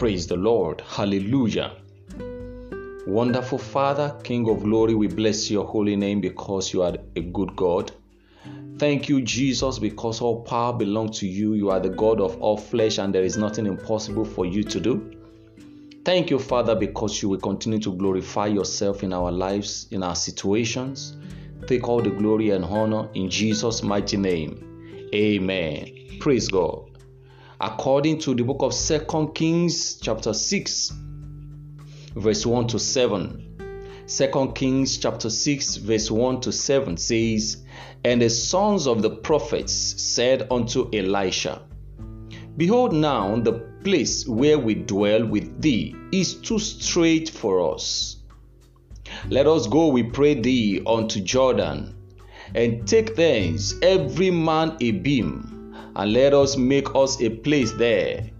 Praise the Lord. Hallelujah. Wonderful Father, King of glory, we bless your holy name because you are a good God. Thank you, Jesus, because all power belongs to you. You are the God of all flesh, and there is nothing impossible for you to do. Thank you, Father, because you will continue to glorify yourself in our lives, in our situations. Take all the glory and honor in Jesus' mighty name. Amen. Praise God. According to the book of Second Kings, chapter 6, verse 1 to 7. 2 Kings chapter 6 verse 1 to 7 says, And the sons of the prophets said unto Elisha, Behold now the place where we dwell with thee is too strait for us. Let us go, we pray thee, unto Jordan, and take thence every man a beam, and let us make us a place there,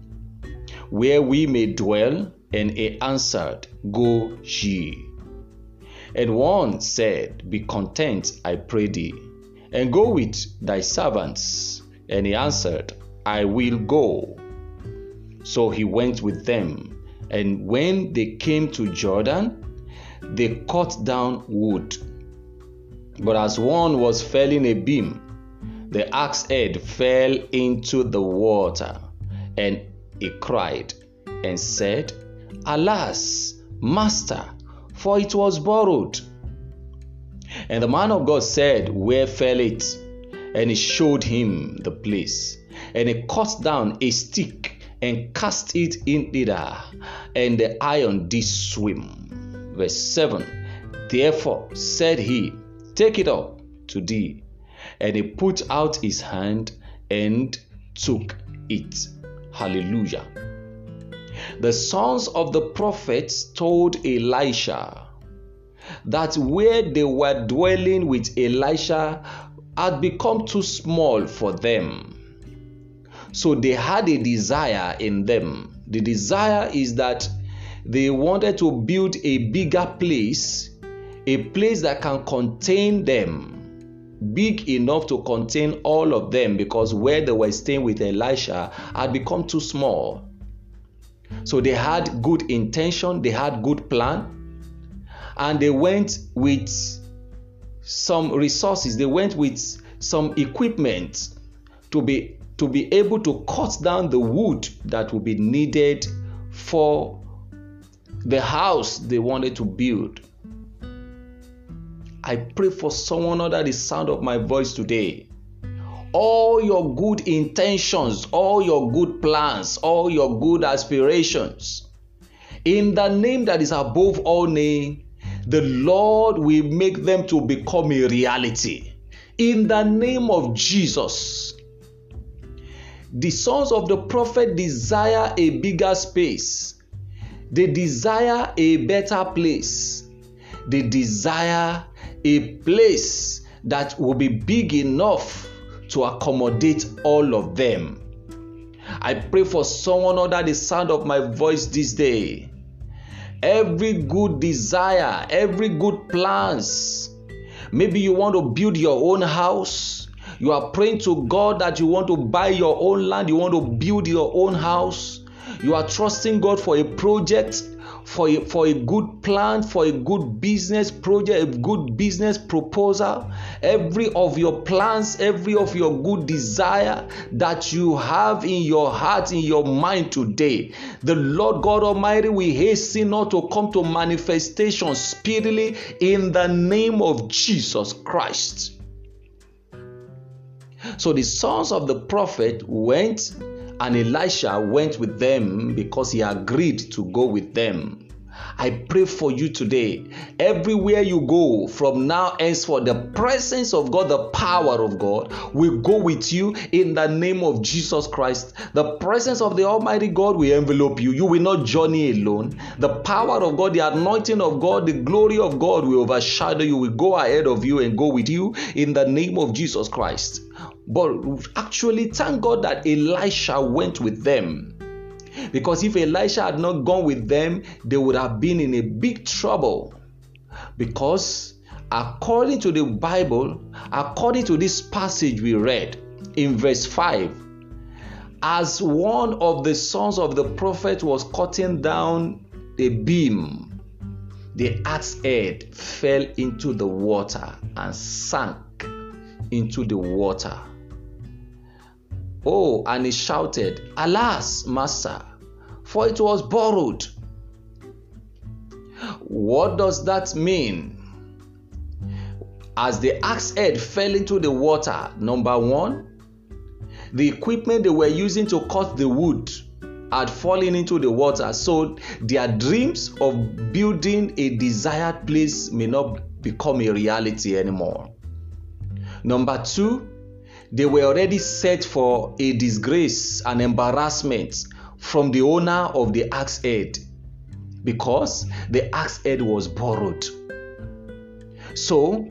where we may dwell. And he answered, Go ye. And one said, Be content, I pray thee, and go with thy servants. And he answered, I will go. So he went with them. And when they came to Jordan, they cut down wood. But as one was felling a beam, the axe head fell into the water, and he cried and said, Alas, master, for it was borrowed. And the man of God said, Where fell it? And he showed him the place. And he cut down a stick and cast it in thither, and the iron did swim. Verse 7 Therefore said he, Take it up to thee. And he put out his hand and took it. Hallelujah. The sons of the prophets told Elisha that where they were dwelling with Elisha had become too small for them. So they had a desire in them. The desire is that they wanted to build a bigger place, a place that can contain them, big enough to contain all of them, because where they were staying with Elisha had become too small. So they had good intention, they had good plan, and they went with some resources, they went with some equipment to be to be able to cut down the wood that would be needed for the house they wanted to build. I pray for someone under the sound of my voice today all your good intentions, all your good plans, all your good aspirations. In the name that is above all name, the Lord will make them to become a reality. In the name of Jesus. The sons of the prophet desire a bigger space. They desire a better place. They desire a place that will be big enough to accommodate all of them. I pray for someone under the sound of my voice this day. Every good desire, every good plans. Maybe you want to build your own house. You are praying to God that you want to buy your own land, you want to build your own house. You are trusting God for a project for a, for a good plan, for a good business project, a good business proposal, every of your plans, every of your good desire that you have in your heart, in your mind today, the Lord God Almighty will hasten not to come to manifestation speedily in the name of Jesus Christ. So the sons of the prophet went and Elisha went with them because he agreed to go with them. I pray for you today. Everywhere you go from now henceforth, the presence of God, the power of God will go with you in the name of Jesus Christ. The presence of the Almighty God will envelop you. You will not journey alone. The power of God, the anointing of God, the glory of God will overshadow you, will go ahead of you and go with you in the name of Jesus Christ. But actually, thank God that Elisha went with them. Because if Elisha had not gone with them, they would have been in a big trouble. Because according to the Bible, according to this passage we read in verse 5, as one of the sons of the prophet was cutting down a beam, the axe head fell into the water and sank into the water. Oh, and he shouted, Alas, master, for it was borrowed. What does that mean? As the axe head fell into the water, number one, the equipment they were using to cut the wood had fallen into the water. So their dreams of building a desired place may not become a reality anymore. Number two, they were already set for a disgrace and embarrassment from the owner of the axe head because the axe head was borrowed. So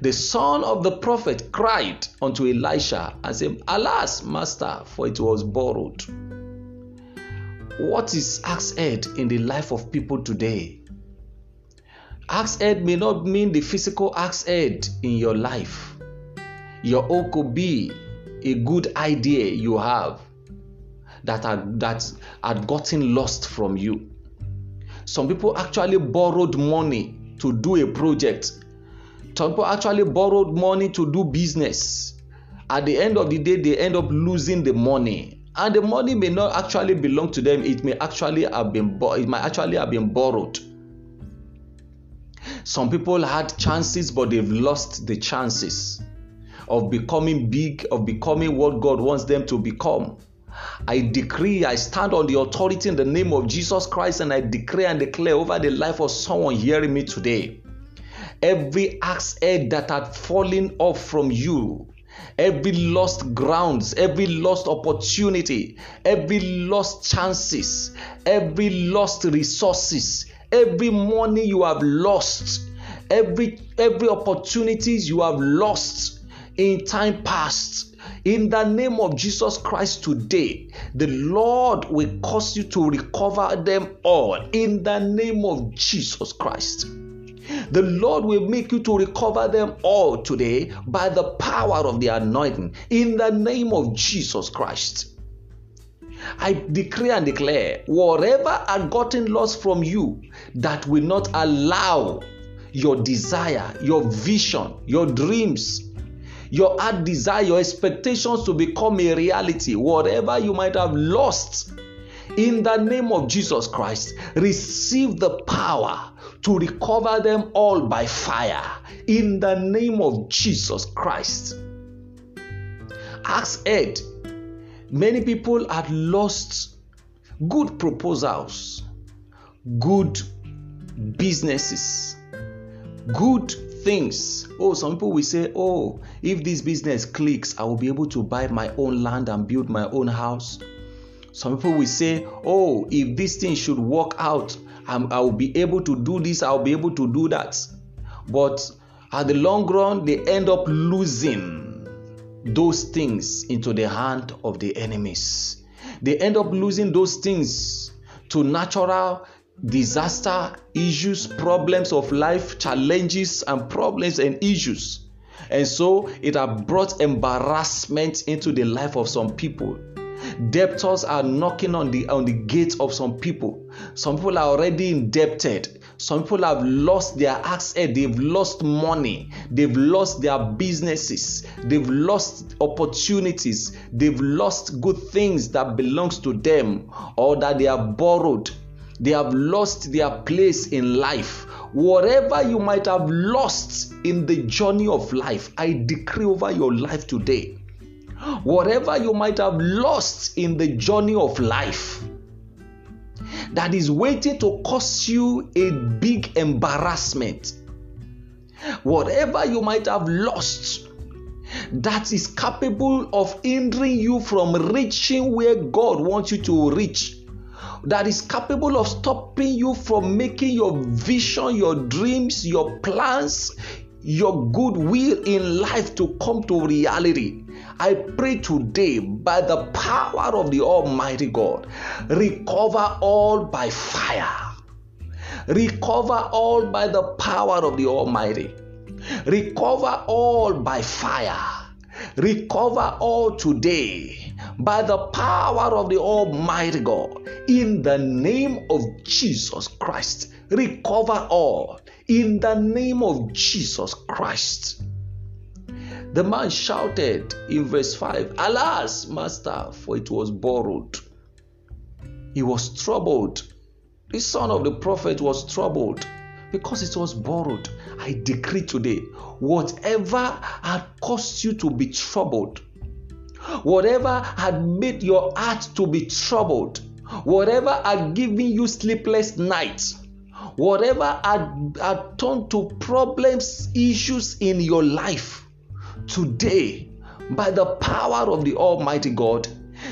the son of the prophet cried unto Elisha and said, Alas, master, for it was borrowed. What is axe head in the life of people today? Axe head may not mean the physical axe head in your life. Your own could be a good idea you have that had, that had gotten lost from you. Some people actually borrowed money to do a project. Some people actually borrowed money to do business. At the end of the day, they end up losing the money and the money may not actually belong to them it may actually have been it might actually have been borrowed some people had chances but they've lost the chances of becoming big of becoming what god wants them to become I decree, I stand on the authority in the name of Jesus Christ and I declare and declare over the life of someone hearing me today. Every axe head that had fallen off from you, every lost grounds, every lost opportunity, every lost chances, every lost resources, every money you have lost, every every opportunities you have lost in time past. In the name of Jesus Christ today, the Lord will cause you to recover them all. In the name of Jesus Christ. The Lord will make you to recover them all today by the power of the anointing in the name of Jesus Christ. I decree and declare whatever had gotten lost from you that will not allow your desire, your vision, your dreams, your heart desire, your expectations to become a reality, whatever you might have lost, in the name of Jesus Christ, receive the power to recover them all by fire in the name of Jesus Christ. Axe head. Many people had lost good proposals, good businesses, good things. Oh, some people will say, Oh, if this business clicks, I will be able to buy my own land and build my own house. Some people will say, Oh, if this thing should work out, I will be able to do this, I'll be able to do that. But at the long run, they end up losing those things into the hand of the enemies. They end up losing those things to natural disaster issues, problems of life, challenges, and problems and issues. And so it has brought embarrassment into the life of some people. Debtors are knocking on the on the gate of some people. Some people are already indebted. Some people have lost their access. They've lost money. They've lost their businesses. They've lost opportunities. They've lost good things that belongs to them or that they have borrowed. They have lost their place in life. Whatever you might have lost in the journey of life, I decree over your life today whatever you might have lost in the journey of life that is waiting to cost you a big embarrassment, whatever you might have lost that is capable of hindering you from reaching where God wants you to reach that is capable of stopping you from making your vision, your dreams, your plans, your good will in life to come to reality. I pray today by the power of the Almighty God, recover all by fire. Recover all by the power of the Almighty. Recover all by fire. Recover all today by the power of the Almighty God, in the name of Jesus Christ. Recover all in the name of Jesus Christ. The man shouted in verse 5 Alas, master, for it was borrowed. He was troubled. The son of the prophet was troubled because it was borrowed. I decree today whatever had caused you to be troubled, whatever had made your heart to be troubled, whatever had given you sleepless nights, whatever had, had turned to problems, issues in your life, today, by the power of the Almighty God,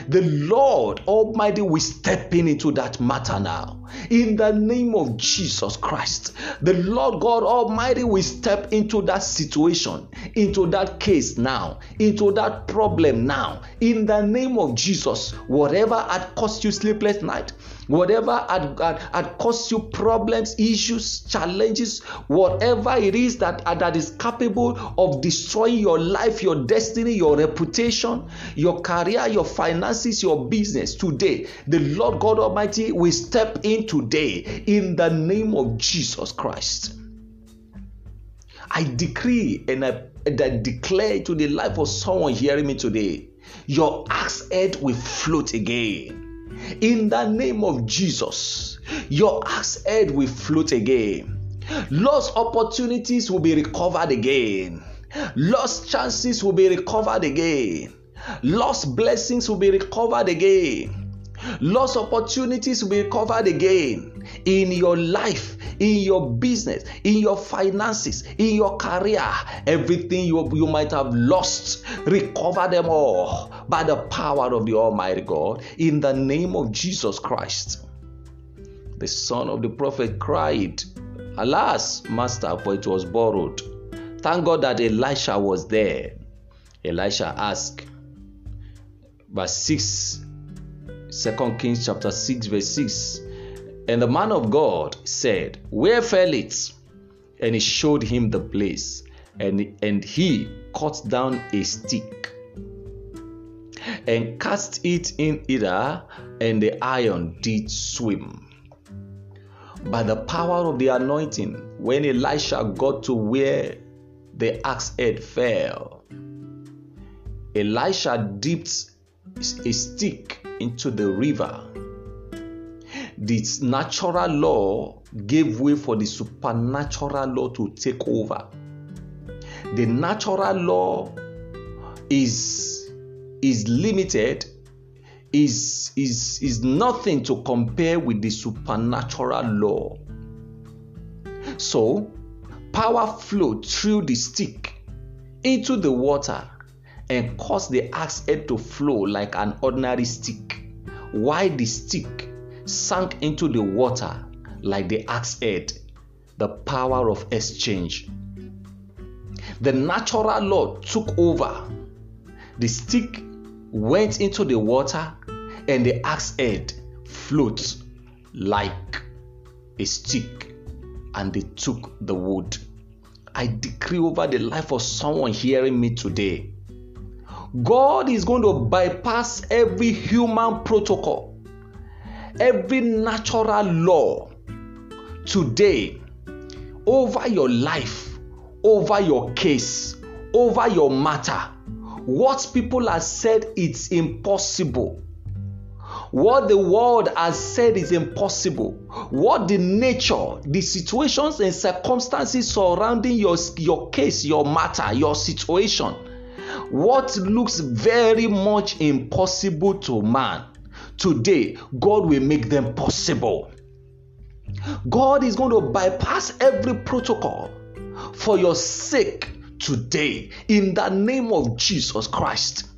the Lord Almighty will step in into that matter now. In the name of Jesus Christ, the Lord God Almighty will step into that situation, into that case now, into that problem now. In the name of Jesus, whatever had caused you sleepless night, whatever had, had, had caused you problems, issues, challenges, whatever it is that, that is capable of destroying your life, your destiny, your reputation, your career, your finances, your business today, the Lord God Almighty will step in today in the name of Jesus Christ. I decree and I, and I declare to the life of someone hearing me today, your axe head will float again in the name of Jesus, your axe head will float again. Lost opportunities will be recovered again. Lost chances will be recovered again. Lost blessings will be recovered again. Lost opportunities will be recovered again in your life, in your business, in your finances, in your career. Everything you, you might have lost, recover them all by the power of the Almighty God in the name of Jesus Christ. The son of the prophet cried, Alas, master, for it was borrowed. Thank God that Elisha was there. Elisha asked, verse 6 2 Kings chapter 6, verse 6. And the man of God said, Where fell it? And he showed him the place. And, and he cut down a stick and cast it in either, and the iron did swim. By the power of the anointing, when Elisha got to where the axe head fell, Elisha dipped a stick into the river. This natural law gave way for the supernatural law to take over. The natural law is is limited is is is nothing to compare with the supernatural law so power flowed through the stick into the water and caused the axe head to flow like an ordinary stick, while the stick sank into the water like the axe head. The power of exchange. The natural law took over. The stick went into the water, and the axe head floats like a stick, and they took the wood. I decree over the life of someone hearing me today God is going to bypass every human protocol, every natural law today over your life, over your case, over your matter. What people have said it's impossible. What the world has said is impossible. What the nature, the situations and circumstances surrounding your, your case, your matter, your situation what looks very much impossible to man, today God will make them possible. God is going to bypass every protocol for your sake today in the name of Jesus Christ.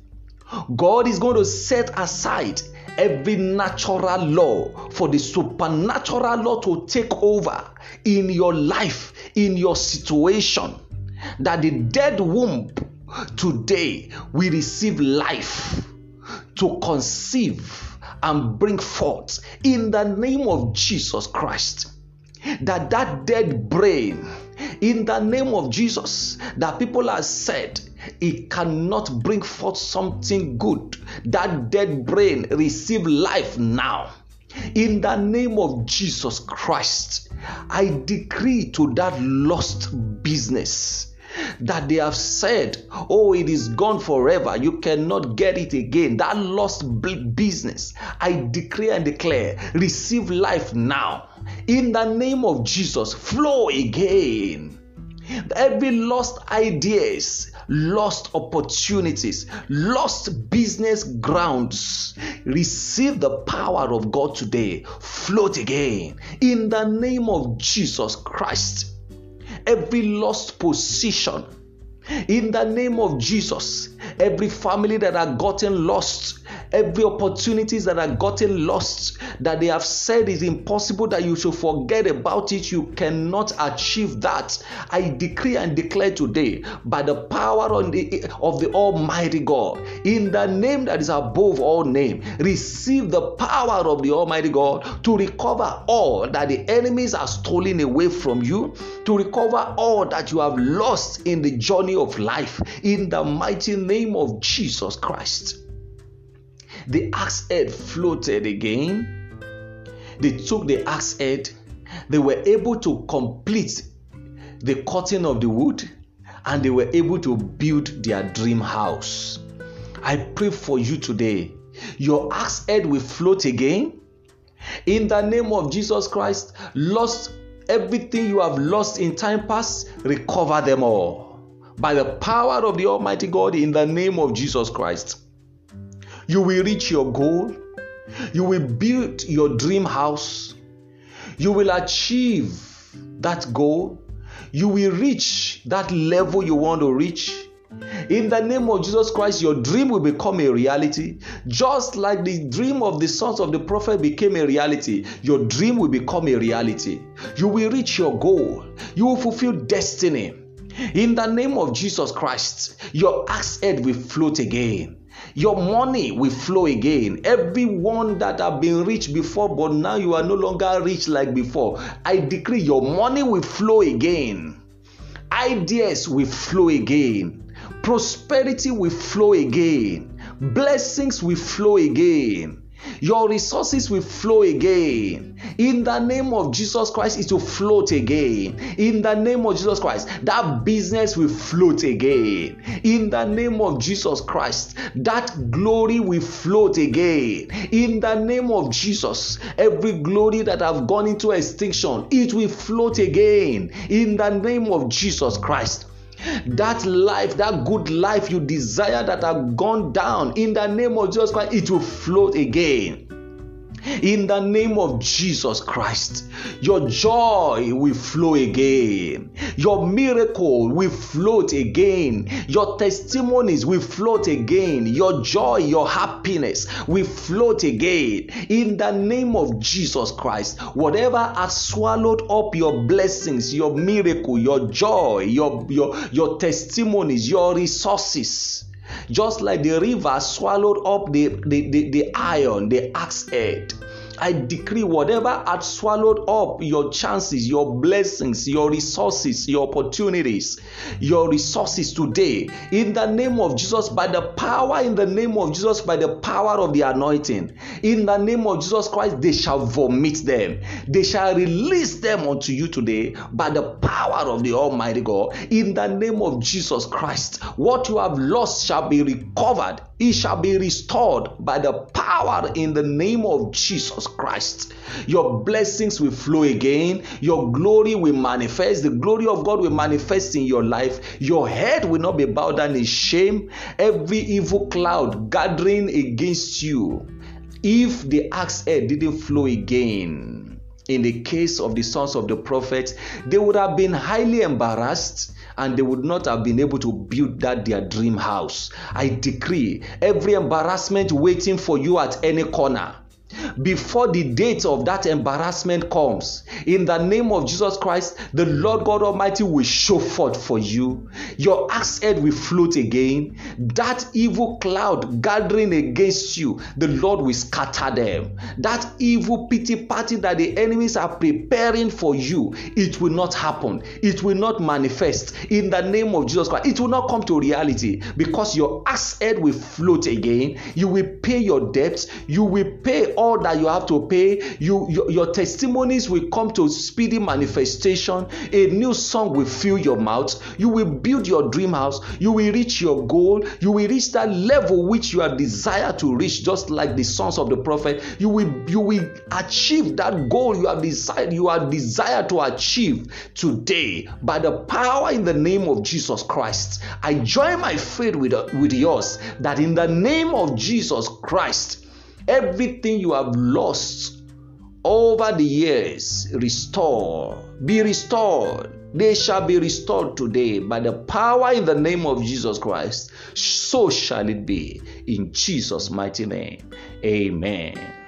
God is going to set aside every natural law for the supernatural law to take over in your life, in your situation. That the dead womb Today, we receive life to conceive and bring forth in the name of Jesus Christ. That that dead brain, in the name of Jesus, that people have said it cannot bring forth something good. That dead brain receive life now. In the name of Jesus Christ, I decree to that lost business that they have said, Oh, it is gone forever. You cannot get it again. That lost business, I decree and declare, receive life now. In the name of Jesus, flow again. Every lost ideas, lost opportunities, lost business grounds, receive the power of God today. Float again in the name of Jesus Christ every lost position. In the name of Jesus, every family that are gotten lost, every opportunities that are gotten lost that they have said is impossible that you should forget about it. You cannot achieve that. I decree and declare today by the power of the, of the almighty god in the name that is above all name receive the power of the almighty god to recover all that the enemies are stolen away from you to recover all that you have lost in the journey of life in the mighty name of jesus christ the axe head floated again. They took the axe head. They were able to complete the cutting of the wood and they were able to build their dream house. I pray for you today. Your axe head will float again. In the name of Jesus Christ, lost everything you have lost in time past, recover them all. By the power of the Almighty God, in the name of Jesus Christ. You will reach your goal. You will build your dream house. You will achieve that goal. You will reach that level you want to reach. In the name of Jesus Christ, your dream will become a reality. Just like the dream of the sons of the prophet became a reality, your dream will become a reality. You will reach your goal. You will fulfill destiny. In the name of Jesus Christ, your axe head will float again. Your money will flow again. Everyone that have been rich before, but now you are no longer rich like before. I decree your money will flow again. Ideas will flow again. Prosperity will flow again. Blessings will flow again. Your resources will flow again. In the name of Jesus Christ, it will float again. In the name of Jesus Christ, that business will float again. In the name of Jesus Christ, that glory will float again. In the name of Jesus, every glory that have gone into extinction, it will float again. In the name of Jesus Christ that life, that good life you desire that have gone down in the name of Jesus Christ, it will float again. In the name of Jesus Christ, your joy will flow again. Your miracle will float again. Your testimonies will float again. Your joy, your happiness will float again. In the name of Jesus Christ, whatever has swallowed up your blessings, your miracle, your joy, your, your, your testimonies, your resources just like the river swallowed up the, the, the, the iron, the axe head. I decree whatever had swallowed up your chances, your blessings, your resources, your opportunities, your resources today, in the name of Jesus, by the power, in the name of Jesus, by the power of the anointing, in the name of Jesus Christ, they shall vomit them. They shall release them unto you today by the power of the Almighty God. In the name of Jesus Christ, what you have lost shall be recovered, it shall be restored by the power in the name of Jesus Christ. Your blessings will flow again. Your glory will manifest. The glory of God will manifest in your life. Your head will not be bowed down in shame. Every evil cloud gathering against you, if the axe head didn't flow again, in the case of the sons of the prophets, they would have been highly embarrassed and they would not have been able to build that their dream house. I decree every embarrassment waiting for you at any corner before the date of that embarrassment comes. In the name of Jesus Christ, the Lord God Almighty will show forth for you. Your axe head will float again. That evil cloud gathering against you, the Lord will scatter them. That evil pity party that the enemies are preparing for you, it will not happen. It will not manifest in the name of Jesus Christ. It will not come to reality because your axe head will float again. You will pay your debts. You will pay all that you have to pay. You your, your testimonies will come to speedy manifestation. A new song will fill your mouth. You will build your dream house. You will reach your goal. You will reach that level which you are desire to reach, just like the sons of the prophet. You will you will achieve that goal you have decided you are desire to achieve today by the power in the name of Jesus Christ. I join my faith with, with yours that in the name of Jesus Christ Everything you have lost over the years, restore, be restored. They shall be restored today by the power in the name of Jesus Christ. So shall it be in Jesus' mighty name. Amen.